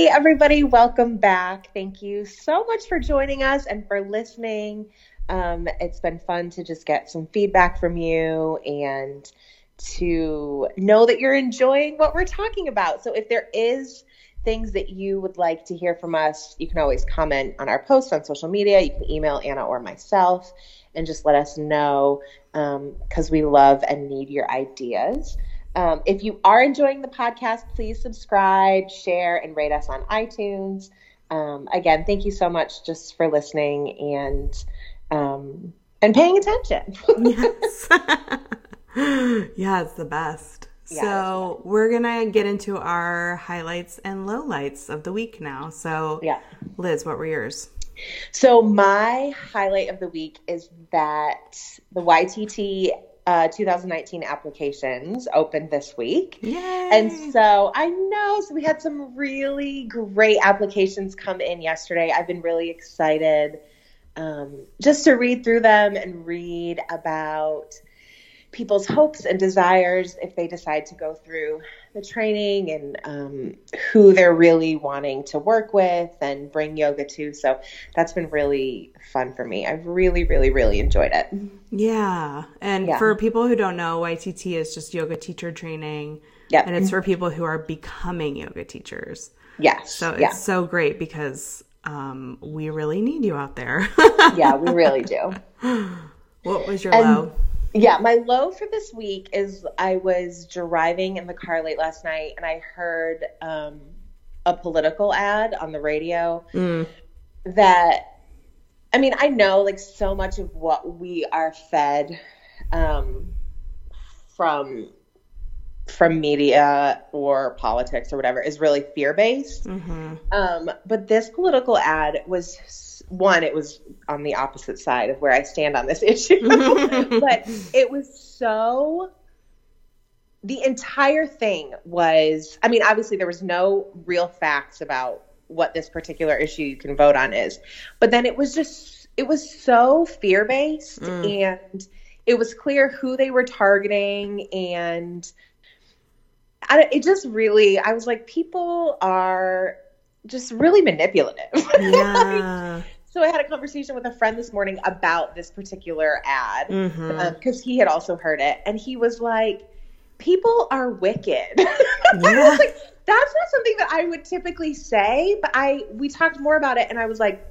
Hey, everybody, welcome back. Thank you so much for joining us and for listening. Um, it's been fun to just get some feedback from you and to know that you're enjoying what we're talking about. So, if there is things that you would like to hear from us, you can always comment on our posts on social media. You can email Anna or myself and just let us know because um, we love and need your ideas. Um, if you are enjoying the podcast, please subscribe, share, and rate us on iTunes. Um, again, thank you so much just for listening and um, and paying attention. yes, yeah, it's the best. Yeah, so we're gonna get into our highlights and lowlights of the week now. So yeah, Liz, what were yours? So my highlight of the week is that the YTT uh, 2019 applications opened this week. Yay. And so I know, so we had some really great applications come in yesterday. I've been really excited um, just to read through them and read about people's hopes and desires if they decide to go through the training and um, who they're really wanting to work with and bring yoga to. So that's been really fun for me. I've really, really, really enjoyed it. Yeah. And yeah. for people who don't know, YTT is just yoga teacher training. Yeah. And it's for people who are becoming yoga teachers. Yes. So it's yeah. so great because um, we really need you out there. yeah, we really do. What was your and, low? Yeah, my low for this week is I was driving in the car late last night and I heard um, a political ad on the radio mm. that, I mean, I know like so much of what we are fed um, from from media or politics or whatever is really fear based. Mm-hmm. Um, but this political ad was one, it was on the opposite side of where I stand on this issue, but it was so. The entire thing was, I mean, obviously there was no real facts about what this particular issue you can vote on is, but then it was just, it was so fear based mm. and it was clear who they were targeting and I, it just really, I was like, people are just really manipulative. Yeah. like, so I had a conversation with a friend this morning about this particular ad because mm-hmm. um, he had also heard it, and he was like, "People are wicked." Yeah. like, That's not something that I would typically say, but I we talked more about it, and I was like,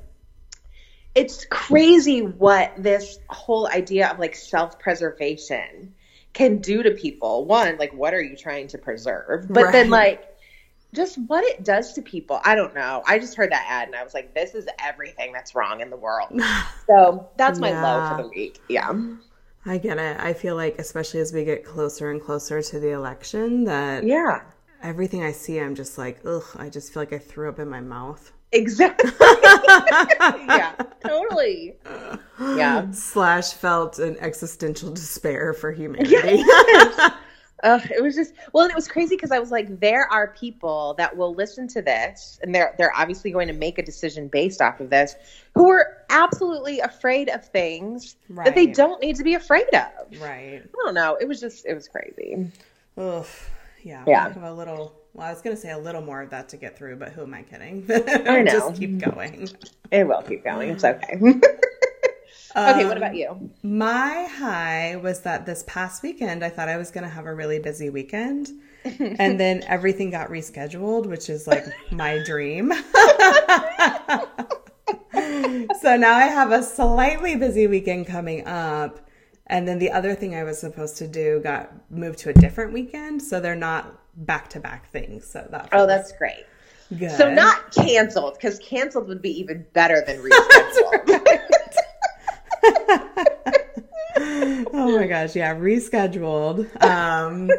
"It's crazy what this whole idea of like self preservation." can do to people. One, like what are you trying to preserve? But right. then like just what it does to people. I don't know. I just heard that ad and I was like, this is everything that's wrong in the world. So that's my yeah. low for the week. Yeah. I get it. I feel like especially as we get closer and closer to the election that Yeah. Everything I see I'm just like, ugh, I just feel like I threw up in my mouth. Exactly. yeah, totally. Yeah. Slash felt an existential despair for humanity. Uh, it was just well, and it was crazy because I was like, there are people that will listen to this, and they're they're obviously going to make a decision based off of this, who are absolutely afraid of things right. that they don't need to be afraid of. Right. I don't know. It was just it was crazy. Ugh. Yeah. Yeah. Have a little well, I was going to say a little more of that to get through, but who am I kidding? I know. Just keep going. It will keep going. It's okay. okay, what about you? Um, my high was that this past weekend, I thought I was going to have a really busy weekend. and then everything got rescheduled, which is like my dream. so now I have a slightly busy weekend coming up. And then the other thing I was supposed to do got moved to a different weekend. So they're not back to back things. So that oh, that's great. Good. So not canceled because canceled would be even better than rescheduled. oh my gosh, yeah, rescheduled. Um,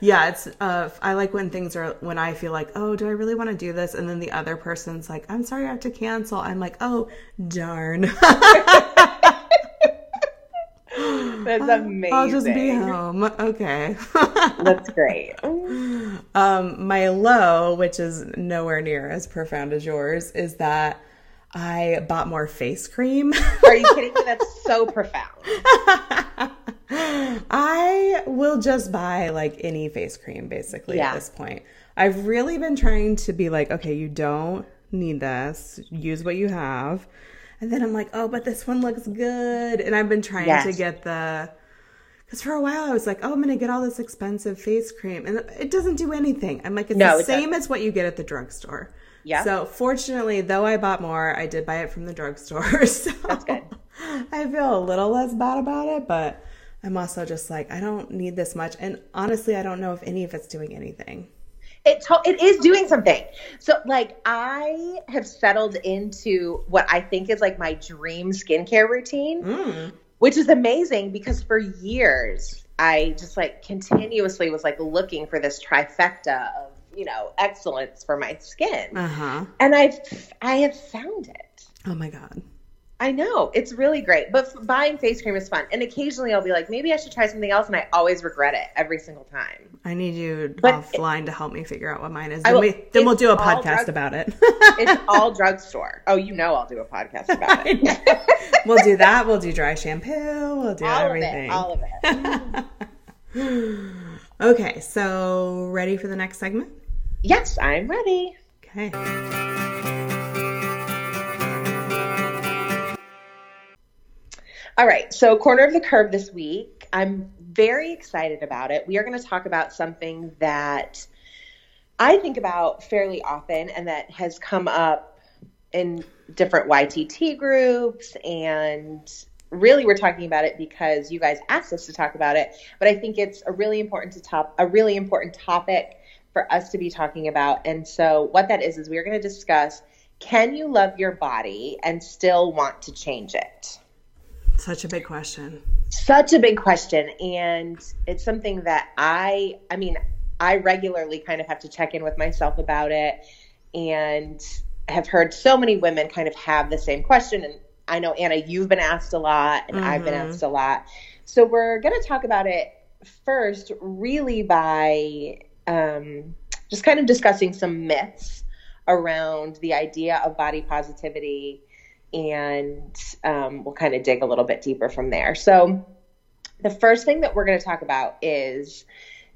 yeah, it's uh, I like when things are when I feel like, oh, do I really want to do this? And then the other person's like, I'm sorry, I have to cancel. I'm like, oh, darn. That's amazing. I'll just be home. Okay. That's great. Um, my low, which is nowhere near as profound as yours, is that I bought more face cream. Are you kidding me? That's so profound. I will just buy like any face cream basically Yeah. at this point. I've really been trying to be like, okay, you don't need this. Use what you have. And then I'm like, oh, but this one looks good. And I've been trying to get the because for a while I was like, oh, I'm gonna get all this expensive face cream, and it doesn't do anything. I'm like, it's No, the it same as what you get at the drugstore. Yeah. So fortunately, though I bought more, I did buy it from the drugstore. So That's good. I feel a little less bad about it, but I'm also just like, I don't need this much. And honestly, I don't know if any of it's doing anything. it to- it is doing something. So like I have settled into what I think is like my dream skincare routine, Mm. which is amazing because for years I just like continuously was like looking for this trifecta of, you know, excellence for my skin. Uh huh. And I've I have found it. Oh my God. I know it's really great, but f- buying face cream is fun. And occasionally I'll be like, maybe I should try something else, and I always regret it every single time. I need you But offline to help me figure out what mine is. Then, will- we, then we'll do a podcast drug- about it. It's all drugstore. Oh, you know I'll do a podcast about it. we'll do that. We'll do dry shampoo. We'll do all everything. of it. All of it. okay, so ready for the next segment? Yes, I'm ready. Okay. All right. So, corner of the curb this week. I'm very excited about it. We are going to talk about something that I think about fairly often and that has come up in different YTT groups. And really, we're talking about it because you guys asked us to talk about it. But I think it's a really important to top, a really important topic for us to be talking about. And so, what that is, is we're going to discuss can you love your body and still want to change it? Such a big question. such a big question and it's something that i i mean i regularly kind of have to check in with myself about it and have heard so many women kind of have the same question and i know anna you've been asked a lot and i've been Mhm. asked a lot so we're going to talk about it first really by um, just kind of discussing some myths around the idea of body positivity and um, we'll kind of dig a little bit deeper from there. So, the first thing that we're going to talk about is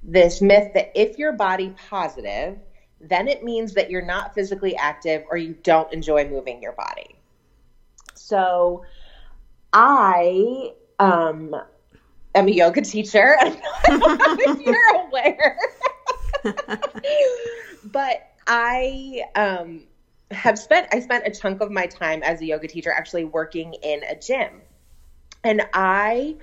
this myth that if you're body positive, then it means that you're not physically active or you don't enjoy moving your body. So, I um, am a yoga teacher. If you're aware. but I um, have spent I spent a chunk of my time as a yoga teacher actually working in a gym. And I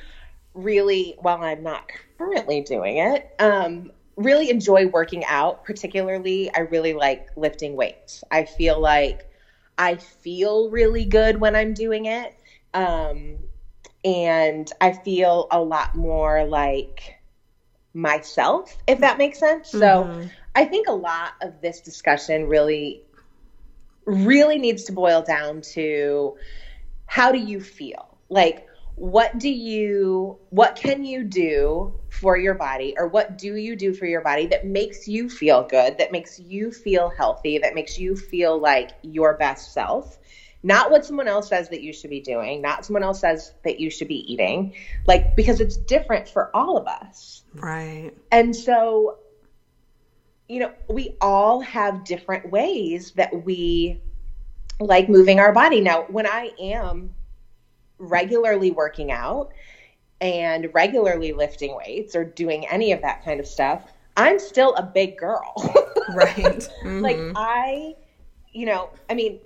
really, while I'm not currently doing it, um, really enjoy working out. Particularly, I really like lifting weights. I feel like I feel really good when I'm doing it. Um, and I feel a lot more like myself, if that makes sense. So Mhm. I think a lot of this discussion really, really needs to boil down to how do you feel? Like, what do you, what can you do for your body, or what do you do for your body that makes you feel good, that makes you feel healthy, that makes you feel like your best self? Not what someone else says that you should be doing, not someone else says that you should be eating, like, because it's different for all of us. Right. And so, you know, we all have different ways that we like moving our body. Now, when I am regularly working out and regularly lifting weights or doing any of that kind of stuff, I'm still a big girl. Right. like Mhm. I, you know, I mean,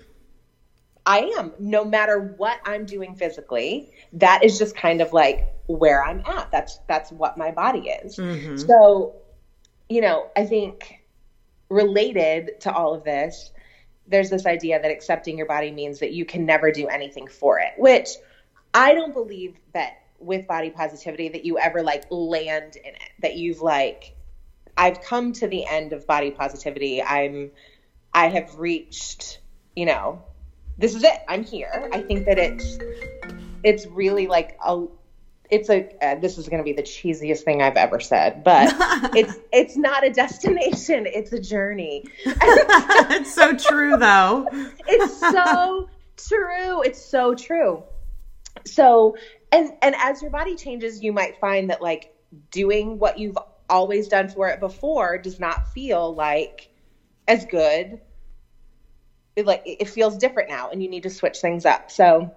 I am no matter what I'm doing physically, that is just kind of like where I'm at. That's that's what my body is. Mhm. So, you know, I think related to all of this, there's this idea that accepting your body means that you can never do anything for it, which I don't believe that with body positivity that you ever like land in it, that you've like I've come to the end of body positivity. I'm I have reached, you know, this is it. I'm here. I think that it's it's really like a it's a uh, this is going to be the cheesiest thing I've ever said, but it's it's not a destination, it's a journey. it's so true, though. It's so true. It's so true. So, and and as your body changes, you might find that like doing what you've always done for it before does not feel like as good. It like it feels different now, and you need to switch things up. So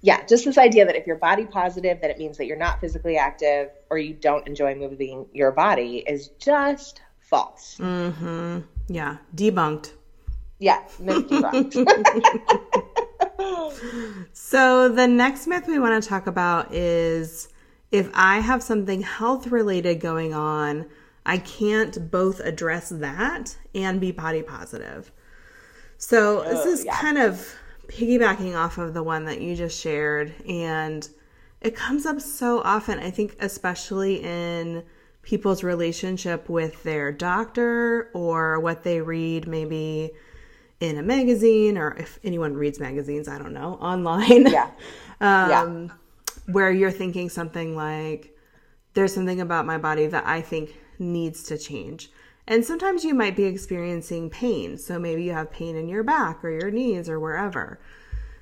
yeah, just this idea that if you're body positive, that it means that you're not physically active or you don't enjoy moving your body is just false. Mm-hmm. Yeah, debunked. Yeah, myth debunked. so the next myth we want to talk about is if I have something health related going on, I can't both address that and be body positive. So this is yeah. kind of piggybacking off of the one that you just shared and it comes up so often i think especially in people's relationship with their doctor or what they read maybe in a magazine or if anyone reads magazines i don't know online Yeah. um, where you're thinking something like there's something about my body that i think needs to change and sometimes you might be experiencing pain. So maybe you have pain in your back or your knees or wherever.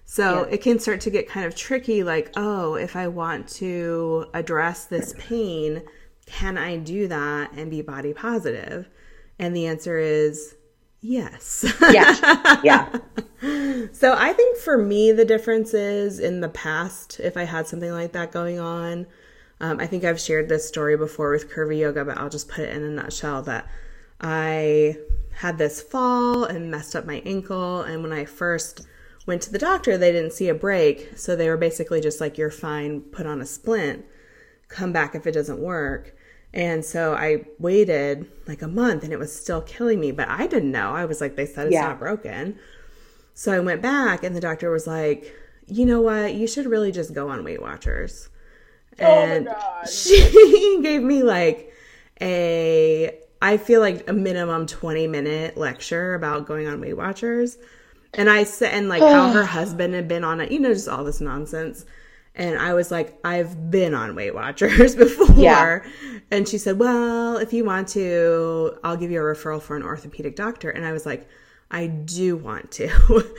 So Yeah. it can start to get kind of tricky like, oh, if I want to address this pain, can I do that and be body positive? And the answer is yes. yeah. Yeah. So I think for me, the difference is in the past, if I had something like that going on, um, I think I've shared this story before with Curvy Yoga, but I'll just put it in a nutshell that I had this fall and messed up my ankle. And when I first went to the doctor, they didn't see a break. So they were basically just like, you're fine, put on a splint, come back if it doesn't work. And so I waited like a month and it was still killing me, but I didn't know. I was like, they said it's Yeah. not broken. So I went back and the doctor was like, you know what? You should really just go on Weight Watchers. Oh and she gave me like a, I feel like a minimum 20 minute lecture about going on Weight Watchers. And I said, and like how her husband had been on it, you know, just all this nonsense. And I was like, I've been on Weight Watchers before. Yeah. And she said, Well, if you want to, I'll give you a referral for an orthopedic doctor. And I was like, I do want to.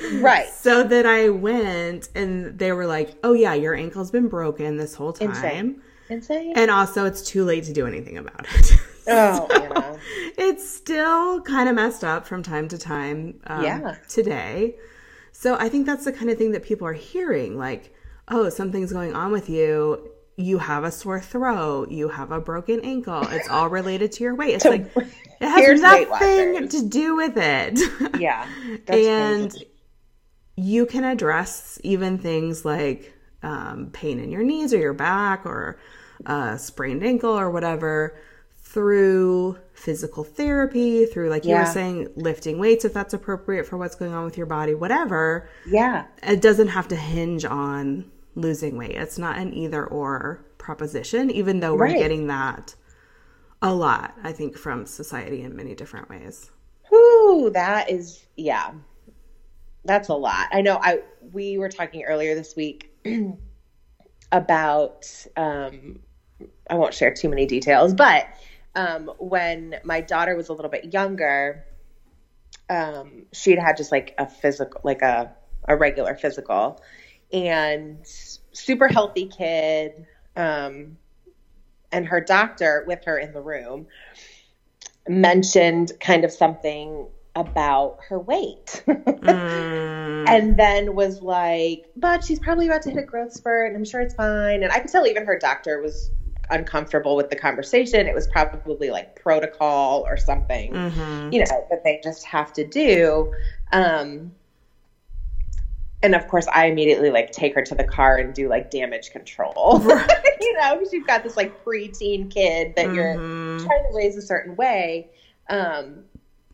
Right. so that I went and they were like, Oh, yeah, your ankle's been broken this whole time. Insane. Insane. And also, it's too late to do anything about it. oh, it's still kind of messed up from time to time um, Yeah. today. So I think that's the kind of thing that people are hearing like, oh, something's going on with you. You have a sore throat. You have a broken ankle. It's all related to your weight. It's like, it has nothing to do with it. Yeah. And crazy. you can address even things like um, pain in your knees or your back or a sprained ankle or whatever through physical therapy, through, like you Yeah. were saying, lifting weights if that's appropriate for what's going on with your body, whatever. Yeah. It doesn't have to hinge on losing weight. It's not an either or proposition, even though we're Right. getting that a lot, I think, from society in many different ways. Whew, that is yeah. That's a lot. I know I we were talking earlier this week about um I won't share too many details, but um when my daughter was a little bit younger, um she'd had just like a physical like a a regular physical and super healthy kid um and her doctor with her in the room mentioned kind of something about her weight. Mm, and then was like, but she's probably about to hit a growth spurt and I'm sure it's fine. And I could tell even her doctor was uncomfortable with the conversation. It was probably like protocol or something, mhm. you know, that they just have to do. Um, and of course, I immediately like take her to the car and do like damage control, you know, because you've got this like preteen kid that you're Mhm. trying to raise a certain way. Um,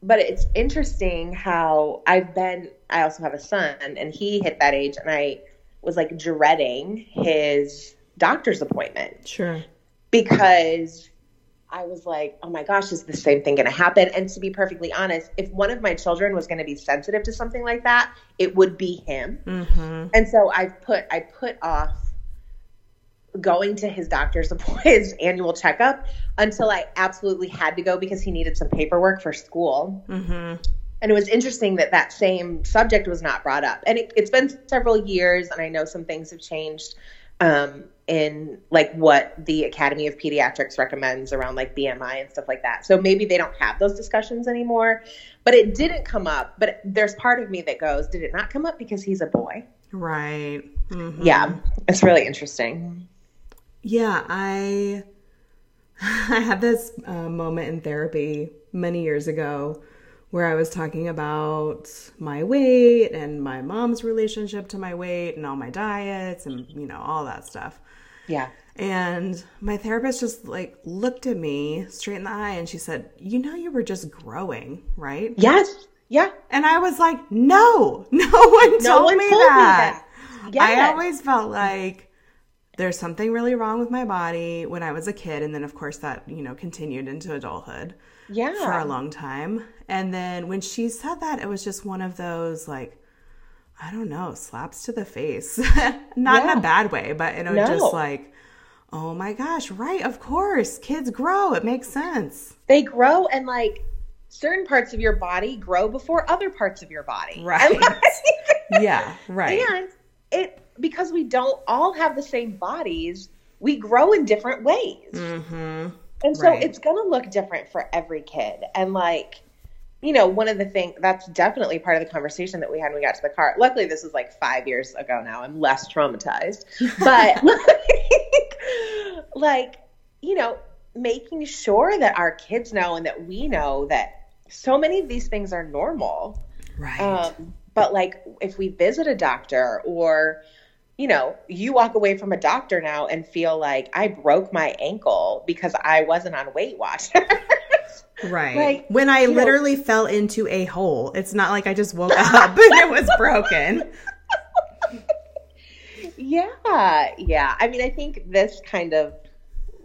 but it's interesting how I've been, I also have a son and he hit that age and I was like dreading his doctor's appointment Sure. Because I was like, oh my gosh, is the same thing going to happen? And to be perfectly honest, if one of my children was going to be sensitive to something like that, it would be him. hmm And so I put I put off going to his doctor's his annual checkup until I absolutely had to go because he needed some paperwork for school. hmm And it was interesting that that same subject was not brought up. And it, it's been several years, and I know some things have changed. um, in like what the Academy of Pediatrics recommends around like BMI and stuff like that. So maybe they don't have those discussions anymore. But it didn't come up. But there's part of me that goes, did it not come up because he's a boy? Right. Mm-hmm. Yeah, it's really interesting. Yeah, I I had this uh, moment in therapy many years ago where I was talking about my weight and my mom's relationship to my weight and all my diets and you know all that stuff. Yeah. And my therapist just like looked at me straight in the eye and she said, "You know you were just growing, right?" Yes. Yeah. And I was like, "No. No one No told, one me, told me that. that. Yes. I always felt like there's something really wrong with my body when I was a kid and then of course that, you know, continued into adulthood Yeah. for a long time. And then when she said that, it was just one of those like I don't know, slaps to the face. Not in a bad way, but you know, No. just like, oh my gosh, right, of course. Kids grow. It makes sense. they grow and like certain parts of your body grow before other parts of your body. Right. Like- Yeah, right. and it because we don't all have the same bodies, we grow in different ways. Mm-hmm. And so Right. it's going to look different for every kid. And like, you know, one of the things that's definitely part of the conversation that we had when we got to the car. Luckily, this was like five years ago now. I'm less traumatized. But like, like, you know, making sure that our kids know and that we know that so many of these things are normal. Right. Um, but like if we visit a doctor or you know, you walk away from a doctor now and feel like I broke my ankle because I wasn't on Weight Watchers. right. like, when I you know- literally fell into a hole. It's not like I just woke up and it was broken. yeah, yeah. I mean, I think this kind of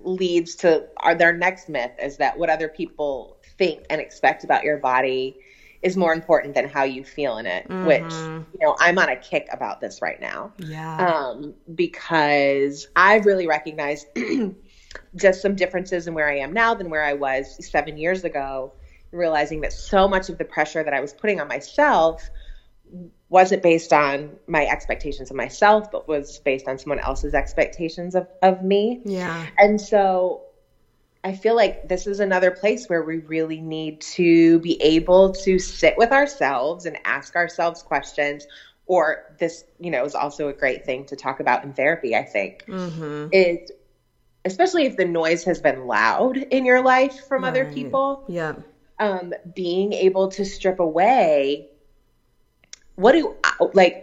leads to our their next myth is that what other people think and expect about your body is more important than how you feel in it. Which Mhm. you know, I'm on a kick about this right now. Yeah. um, because I've really recognize just some differences in where I am now than where I was seven years ago, realizing that so much of the pressure that I was putting on myself wasn't based on my expectations of myself, but was based on someone else's expectations of, of me. yeah. And so I feel like this is another place where we really need to be able to sit with ourselves and ask ourselves questions. Or this, you know, is also a great thing to talk about in therapy, I think, Mm-hmm. is especially if the noise has been loud in your life from other people, Yeah. um, being able to strip away what do like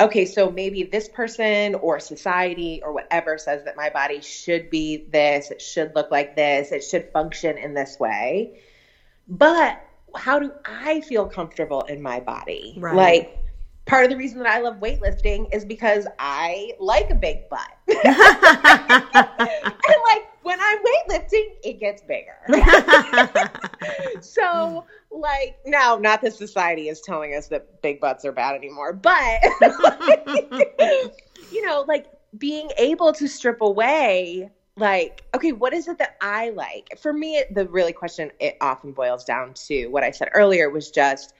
okay so maybe this person or society or whatever says that my body should be this it should look like this it should function in this way but how do i feel comfortable in my body Right. like part of the reason that i love weightlifting is because i like a big butt. And like when i'm weightlifting it gets bigger. So like now not that society is telling us that big butts are bad anymore but you know like being able to strip away like okay what is it that i like? For me the really question it often boils down to what i said earlier was just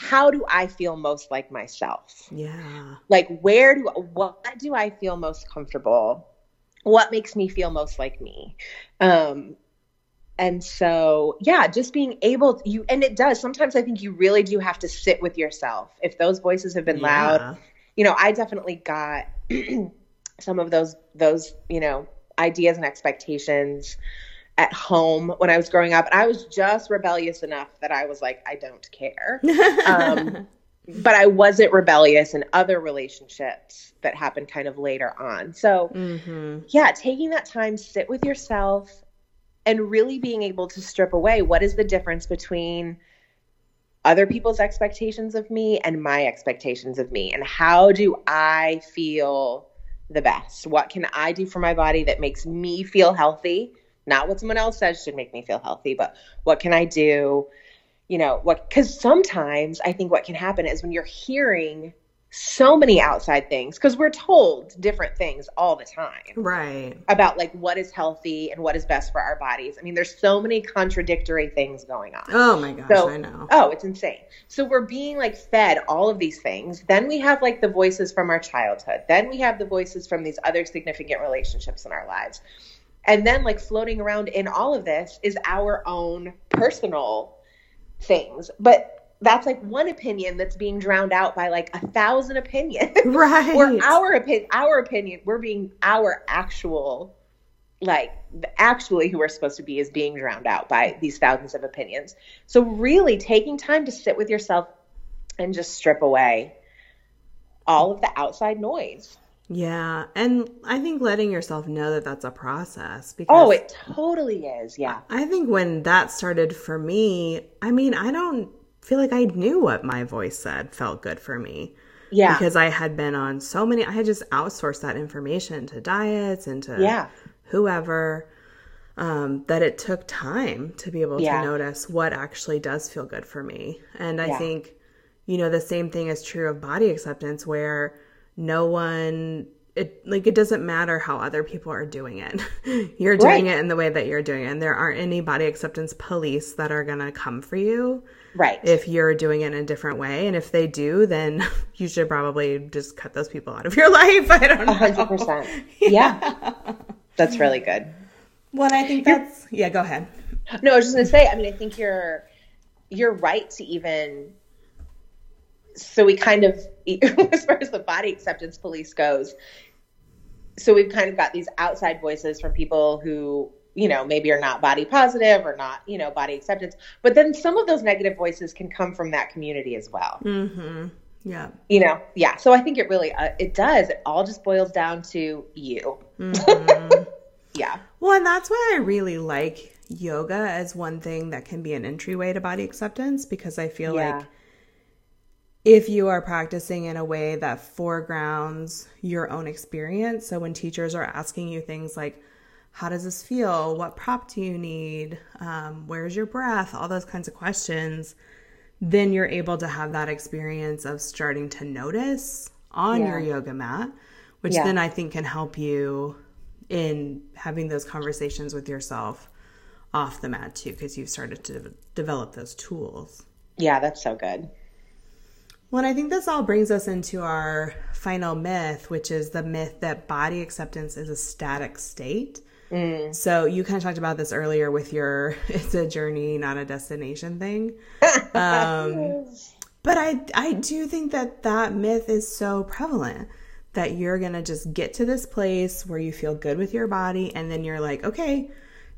how do i feel most like myself? Yeah. like where do what do i feel most comfortable? What makes me feel most like me? Um and so yeah just being able to, you and it does sometimes i think you really do have to sit with yourself. If those voices have been loud you know i definitely got some of those those you know ideas and expectations at home when i was growing up and i was just rebellious enough that i was like i don't care um, but I wasn't rebellious in other relationships that happened kind of later on. So, mm-hmm. yeah, taking that time, sit with yourself, and really being able to strip away what is the difference between other people's expectations of me and my expectations of me, and how do I feel the best? What can I do for my body that makes me feel healthy? Not what someone else says should make me feel healthy, but what can I do? you know what because sometimes i think what can happen is when you're hearing so many outside things because we're told different things all the time Right. about like what is healthy and what is best for our bodies. I mean, there's so many contradictory things going on. Oh my gosh, So- I know. Oh, it's insane. So we're being like fed all of these things. Then we have like the voices from our childhood. Then we have the voices from these other significant relationships in our lives. And then like floating around in all of this is our own personal things. But that's like one opinion that's being drowned out by like a thousand opinions. Right. or our opinion our opinion we're being our actual like actually who we're supposed to be is being drowned out by these thousands of opinions so really taking time to sit with yourself and just strip away all of the outside noise Yeah, and I think letting yourself know that that's a process because oh it totally is yeah I think when that started for me, I mean, I don't feel like I knew what my voice said felt good for me yeah because I had been on so many I had just outsourced that information to diets and to yeah whoever um, that it took time to be able Yeah. to notice what actually does feel good for me. And I Yeah. think, you know, the same thing is true of body acceptance where no one it like it doesn't matter how other people are doing it. you're doing Right. it in the way that you're doing it. And there aren't any body acceptance police that are gonna come for you right if you're doing it in a different way. And if they do, then you should probably just cut those people out of your life. I don't know. hundred percent yeah that's really good Well, I think that's yeah. Go ahead. No, I was just gonna say. I mean, I think you're you're right to even. So we kind of, as far as the body acceptance police goes, so we've kind of got these outside voices from people who you know maybe are not body positive or not you know body acceptance, but then some of those negative voices can come from that community as well. Mm-hmm. Yeah. You know, yeah. So I think it really uh, it does. It all just boils down to you. Mhm. Yeah. well, and that's why I really like yoga as one thing that can be an entryway to body acceptance because I feel Yeah. like if you are practicing in a way that foregrounds your own experience, so when teachers are asking you things like, how does this feel? What prop do you need? Um, where's your breath? All those kinds of questions. Then you're able to have that experience of starting to notice on Yeah. your yoga mat, which Yeah. then I think can help you in having those conversations with yourself off the mat too, because you've started to de- develop those tools. Yeah, that's so good. Well, and I think this all brings us into our final myth, which is the myth that body acceptance is a static state. So you kind of talked about this earlier with your it's a journey, not a destination thing. Um, but I I do think that that myth is so prevalent that you're gonna just get to this place where you feel good with your body, and then you're like, okay,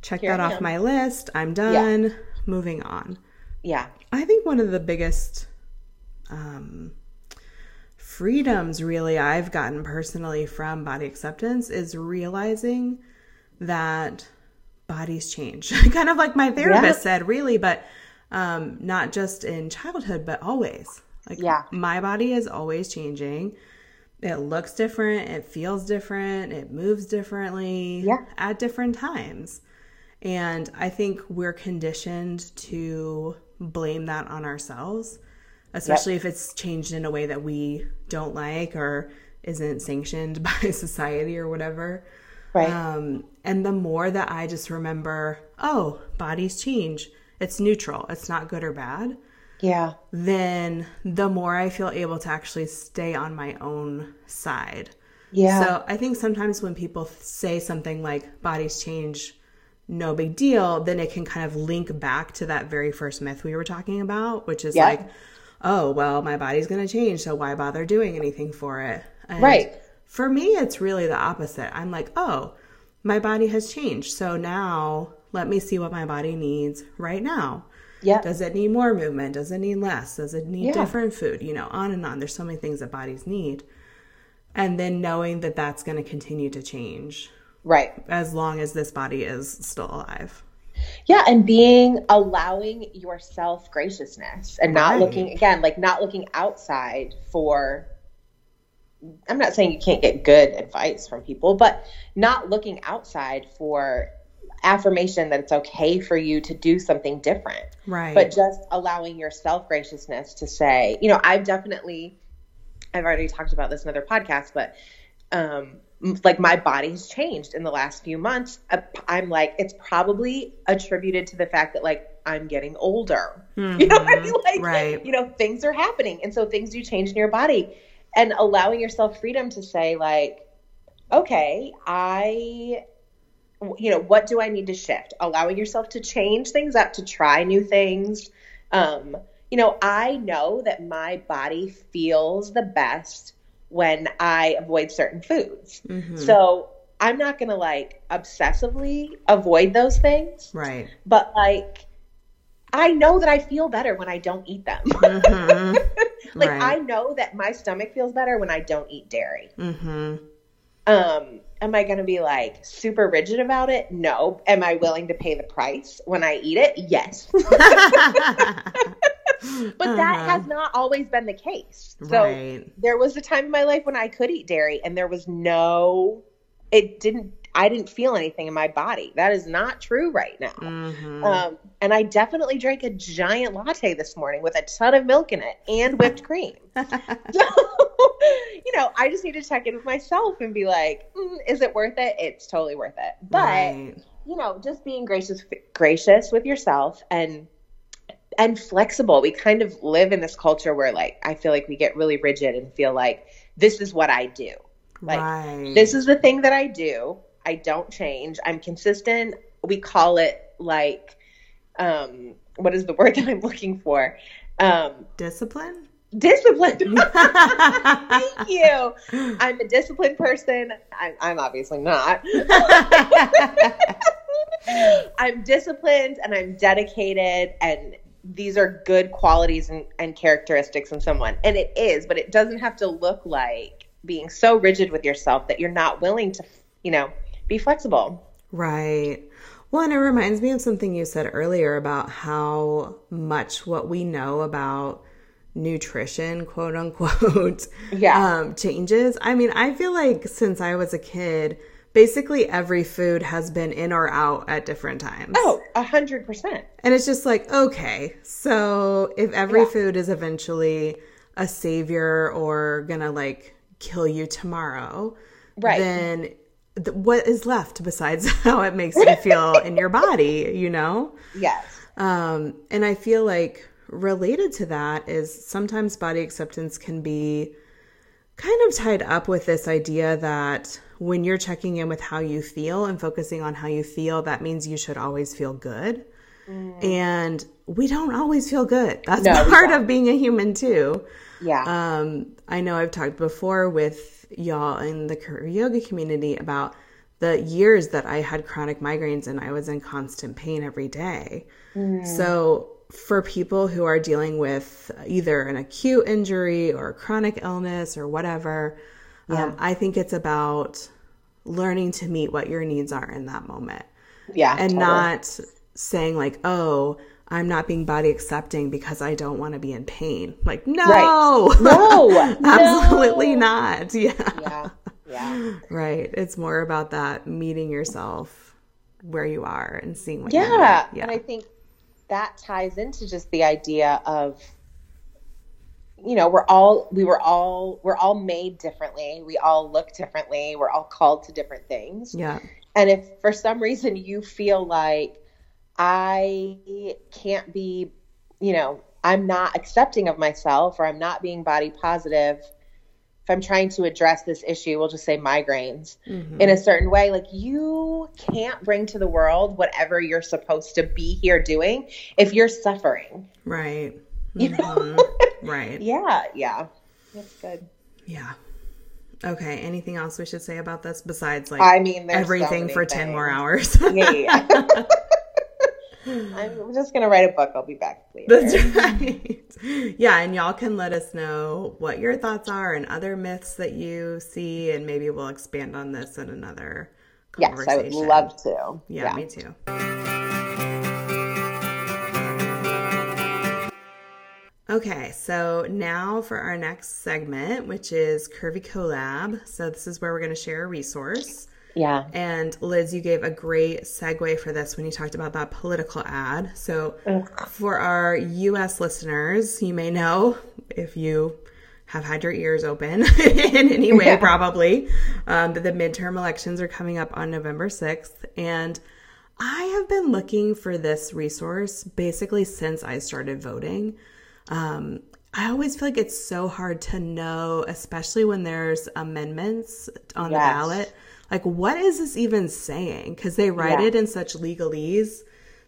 check Here that off my list. I'm done. Moving on. Yeah. I think one of the biggest um, freedoms, really, I've gotten personally from body acceptance is realizing that bodies change. kind of like my therapist Yeah. said, really, but um, not just in childhood, but always. Like, Yeah. my body is always changing. It looks different, it feels different, it moves differently Yeah. at different times. And I think we're conditioned to blame that on ourselves, especially if it's changed in a way that we don't like or isn't sanctioned by society or whatever. Right. Um, and the more that I just remember, oh, bodies change, it's neutral, it's not good or bad, yeah. then the more I feel able to actually stay on my own side. Yeah. So I think sometimes when people say something like bodies change, no big deal, then it can kind of link back to that very first myth we were talking about, which is Yeah. like, oh, well, my body's going to change, so why bother doing anything for it? And Right. For me, it's really the opposite. I'm like, oh, my body has changed. So now let me see what my body needs right now. yeah. Does it need more movement? Does it need less? Does it need Yeah. different food? You know, on and on. There's so many things that bodies need. And then knowing that that's going to continue to change Right. as long as this body is still alive. Yeah, and being allowing yourself graciousness and not Right. looking again, like not looking outside for I'm not saying you can't get good advice from people, but not looking outside for affirmation that it's okay for you to do something different. Right. But just allowing yourself graciousness to say, you know, I've definitely I've already talked about this in other podcasts, but um, like my body's changed in the last few months. Uh, I'm like, it's probably attributed to the fact that like I'm getting older. Mm-hmm. You know what I mean? Like, right. you know, things are happening. And so things do change in your body. And allowing yourself freedom to say, like, okay, I, you know, what do I need to shift? Allowing yourself to change things up, to try new things. Um, you know, I know that my body feels the best when I avoid certain foods. Mm-hmm. So I'm not going to like obsessively avoid those things. Right. But like, I know that I feel better when I don't eat them. Mm-hmm. like, right. I know that my stomach feels better when I don't eat dairy. Mm-hmm. Um, am I going to be like super rigid about it? No. Am I willing to pay the price when I eat it? Yes. but uh-huh. that has not always been the case. So right. there was a time in my life when I could eat dairy and there was no it didn't I didn't feel anything in my body. That is not true right now. Mm-hmm. Um, and I definitely drank a giant latte this morning with a ton of milk in it and whipped cream. so, you know, I just need to check in with myself and be like, mm, is it worth it? It's totally worth it. But right. you know, just being gracious, gracious with yourself and and flexible. We kind of live in this culture where like I feel like we get really rigid and feel like this is what I do. Like right. this is the thing that I do. I don't change. I'm consistent. We call it like um what is the word that I'm looking for? Um discipline? Discipline. Thank you. I'm a disciplined person. I'm, I'm obviously not. I'm disciplined and I'm dedicated and these are good qualities and, and characteristics in someone. And it is, but it doesn't have to look like being so rigid with yourself that you're not willing to, you know, be flexible. Right. Well, and it reminds me of something you said earlier about how much what we know about nutrition, quote unquote, yeah. um, changes. I mean, I feel like since I was a kid, basically every food has been in or out at different times. Oh, a hundred percent. And it's just like, okay, so if every yeah. food is eventually a savior or gonna like kill you tomorrow, right? Then th- what is left besides how it makes you feel in your body? You know? Yes. Um, and I feel like related to that is sometimes body acceptance can be kind of tied up with this idea that when you're checking in with how you feel and focusing on how you feel, that means you should always feel good. Mm. And we don't always feel good. That's no, part of being a human too. Yeah. Um, I know I've talked before with y'all in the Curvy yoga community about the years that I had chronic migraines and I was in constant pain every day. Mm. So for people who are dealing with either an acute injury or chronic illness or whatever, yeah. Um, I think it's about learning to meet what your needs are in that moment. Yeah. And totally. not saying, like, oh, I'm not being body accepting because I don't want to be in pain. Like, no, right. no, absolutely no. not. Yeah. Yeah. Yeah. Right. It's more about that meeting yourself where you are and seeing what yeah. Yeah. And I think that ties into just the idea of you know we're all we were all we're all made differently. We all look differently. We're all called to different things. Yeah. And if for some reason you feel like i can't be you know i'm not accepting of myself or i'm not being body positive if i'm trying to address this issue we'll just say migraines. Mm-hmm. in a certain way like you can't bring to the world whatever you're supposed to be here doing if you're suffering. Right. Mm-hmm. know? Right. Yeah yeah. That's good. Yeah. Okay anything else we should say about this besides like i mean everything so for things. 10 more hours yeah, I'm just gonna write a book. I'll be back later. That's right. Yeah, and y'all can let us know what your thoughts are and other myths that you see, and maybe we'll expand on this in another conversation. Yes, I would love to. yeah. yeah. me too. Okay, so now for our next segment, which is Curvy Collab. So this is where we're going to share a resource. Yeah. And Liz, you gave a great segue for this when you talked about that political ad. So for our US listeners, you may know if you have had your ears open in any way, yeah. probably. Um, but the midterm elections are coming up on November 6th. And I have been looking for this resource basically since I started voting. Um, I always feel like it's so hard to know, especially when there's amendments on yes. the ballot. Like, what is this even saying? Because they write yeah. it in such legalese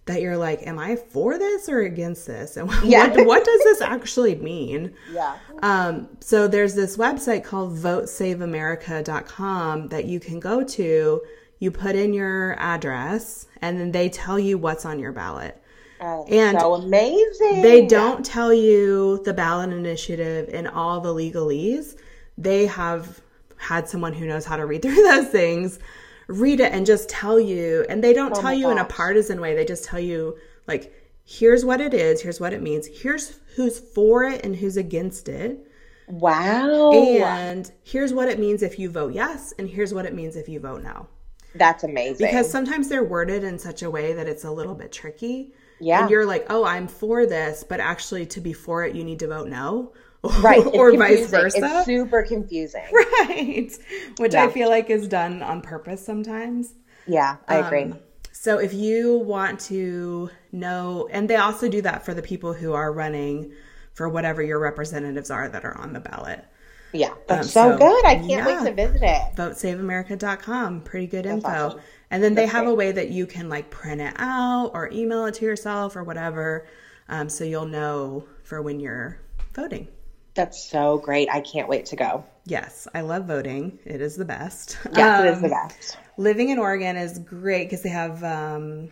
that you're like, am I for this or against this? And yeah. what, what does this actually mean? Yeah. Um, so there's this website called votesaveamerica.com that you can go to. You put in your address and then they tell you what's on your ballot. Oh, and so amazing. They don't tell you the ballot initiative and all the legalese. They have had someone who knows how to read through those things read it and just tell you. And they don't oh tell you gosh. in a partisan way. They just tell you like here's what it is here's what it means here's who's for it and who's against it. Wow. And here's what it means if you vote yes and here's what it means if you vote no. That's amazing. Because sometimes they're worded in such a way that it's a little bit tricky. Yeah. and you're like oh i'm for this but actually to be for it you need to vote no right or vice versa it's super confusing. Right. Which yeah. i feel like is done on purpose sometimes. Yeah i agree. Um, so if you want to know and they also do that for the people who are running for whatever your representatives are that are on the ballot. Yeah that's um, so, so, good. I can't yeah. wait to visit it. Votesaveamerica.com pretty good that's info. awesome. and then that's they have great. a way that you can like print it out or email it to yourself or whatever um, so you'll know for when you're voting that's so great. I can't wait to go. Yes, I love voting. It is the best. Yes, um, it is the um, best. Living in Oregon is great because they have um,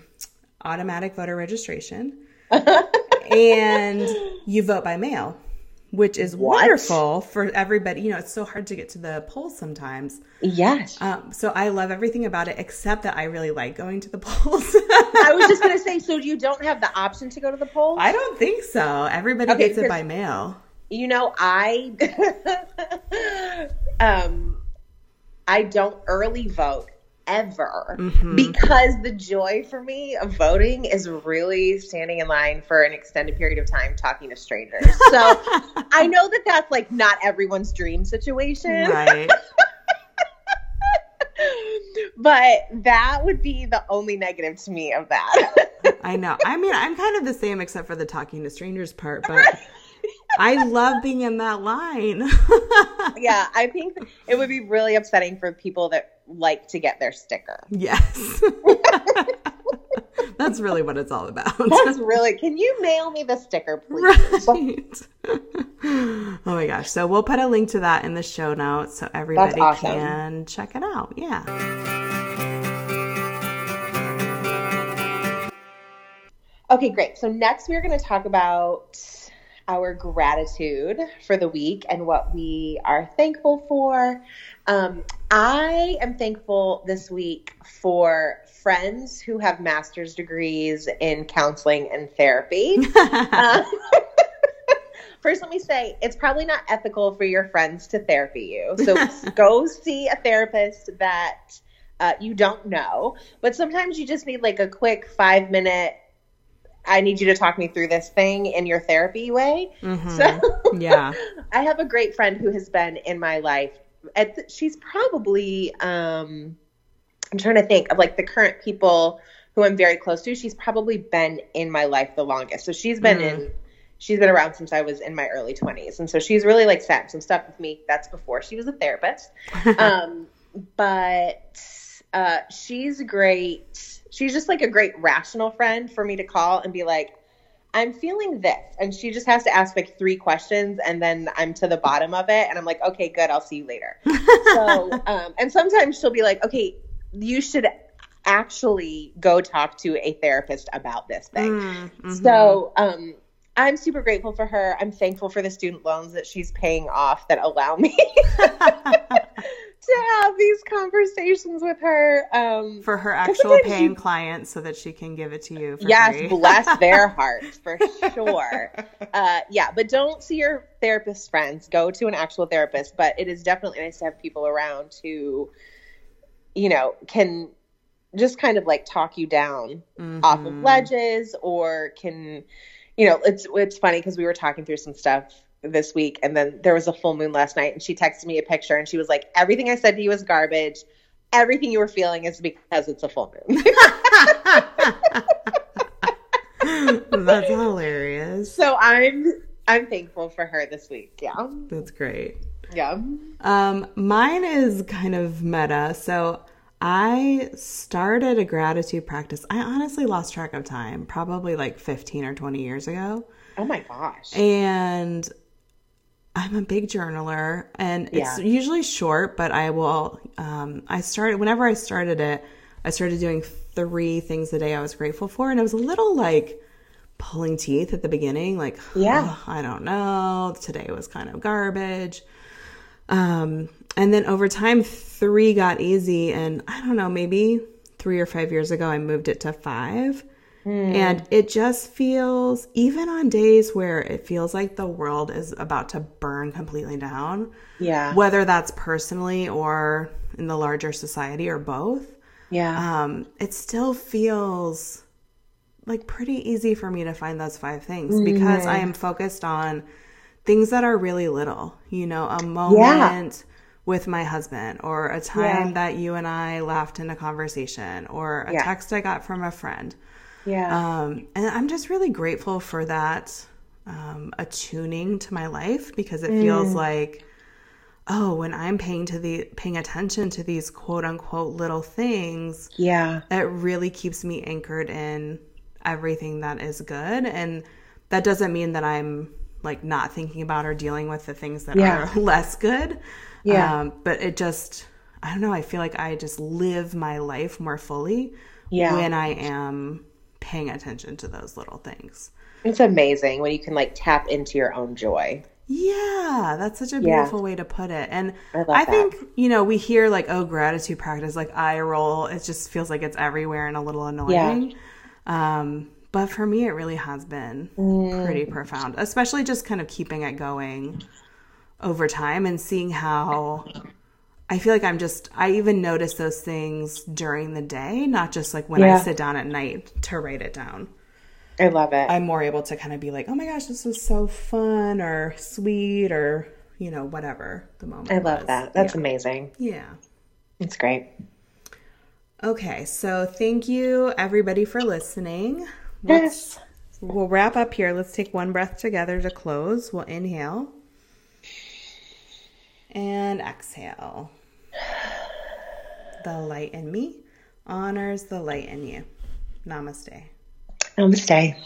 automatic voter registration and you vote by mail, which is what? wonderful for everybody. You know, it's so hard to get to the polls sometimes. Yes. Um, so I love everything about it, except that I really like going to the polls. I was just going to say, so you don't have the option to go to the polls? I don't think so. Everybody okay, gets it by mail you know, I um I don't early vote ever mm-hmm. because the joy for me of voting is really standing in line for an extended period of time talking to strangers. So I know that that's like not everyone's dream situation. Right. but that would be the only negative to me of that. I know. I mean, I'm kind of the same except for the talking to strangers part, but I love being in that line. yeah, I think it would be really upsetting for people that like to get their sticker. Yes. That's really what it's all about. That's really. Can you mail me the sticker, please? Right. oh my gosh. So we'll put a link to that in the show notes so everybody awesome. can check it out. Yeah. Okay, great. So next we're going to talk about our gratitude for the week and what we are thankful for. Um, I am thankful this week for friends who have master's degrees in counseling and therapy. uh, first, let me say it's probably not ethical for your friends to therapy you. So go see a therapist that uh, you don't know. But sometimes you just need like a quick five minute I need you to talk me through this thing in your therapy way. Mm-hmm. So, yeah, I have a great friend who has been in my life. At she's probably, um, I'm trying to think of like the current people who I'm very close to. She's probably been in my life the longest. So she's been mm-hmm. in, she's been around since I was in my early 20s. And so she's really like set some stuff with me. That's before she was a therapist. um, but uh, she's great she's just like a great rational friend for me to call and be like, I'm feeling this. And she just has to ask like three questions and then I'm to the bottom of it. And I'm like, okay, good. I'll see you later. so, um, and sometimes she'll be like, okay, you should actually go talk to a therapist about this thing. Mm, mm-hmm. So, um, I'm super grateful for her. I'm thankful for the student loans that she's paying off that allow me to have these conversations with her. Um, for her actual paying you... clients so that she can give it to you. yes, free. bless their hearts for sure. Uh, yeah, but don't see your therapist friends. Go to an actual therapist. But it is definitely nice to have people around who, you know, can just kind of like talk you down mm-hmm. off of mm-hmm. ledges or can, you know, it's it's funny because we were talking through some stuff this week, and then there was a full moon last night, and she texted me a picture, and she was like, "Everything I said to you was garbage. Everything you were feeling is because it's a full moon." That's hilarious. so I'm I'm thankful for her this week. Yeah, That's great. yeah. Um, mine is kind of meta. So I started a gratitude practice. I honestly lost track of time, probably like 15 or 20 years ago. Oh my gosh. And I'm a big journaler and it's usually short, but I will, um, I started, whenever I started it, I started doing three things a day I was grateful for. And it was a little like pulling teeth at the beginning. Like, Yeah. "Ugh, I don't know. Today was kind of garbage. Um, and then over time, three got easy. And I don't know, maybe three or five years ago, I moved it to five. And it just feels, even on days where it feels like the world is about to burn completely down, Yeah. whether that's personally or in the larger society or both, Yeah. um, it still feels like pretty easy for me to find those five things because I am focused on things that are really little, you know, a moment with my husband or a time Yeah. that you and I laughed in a conversation or a Yeah. text I got from a friend. Yeah. Um, and I'm just really grateful for that um, attuning to my life because it feels like, oh, when I'm paying to the paying attention to these quote unquote little things, yeah. it really keeps me anchored in everything that is good. And that doesn't mean that I'm like not thinking about or dealing with the things that Yeah. are less good. Yeah. Um, but it just, I don't know, I feel like I just live my life more fully Yeah. when I am paying attention to those little things. It's amazing when you can like tap into your own joy. Yeah, that's such a Yeah. beautiful way to put it. And I I that. think, you know, we hear like, oh, gratitude practice, like eye roll. It just feels like it's everywhere and a little annoying. Um, but for me, it really has been Mm. pretty profound, especially just kind of keeping it going over time and seeing how I feel like I'm just, I even notice those things during the day, not just like when I sit down at night to write it down. I love it. I'm more able to kind of be like, oh my gosh, this was so fun or sweet or, you know, whatever the moment. I love was. that. That's amazing. Yeah. It's great. Okay. So thank you everybody for listening. Yes. We'll wrap up here. Let's take one breath together to close. We'll inhale and exhale. The light in me honors the light in you. Namaste. Namaste.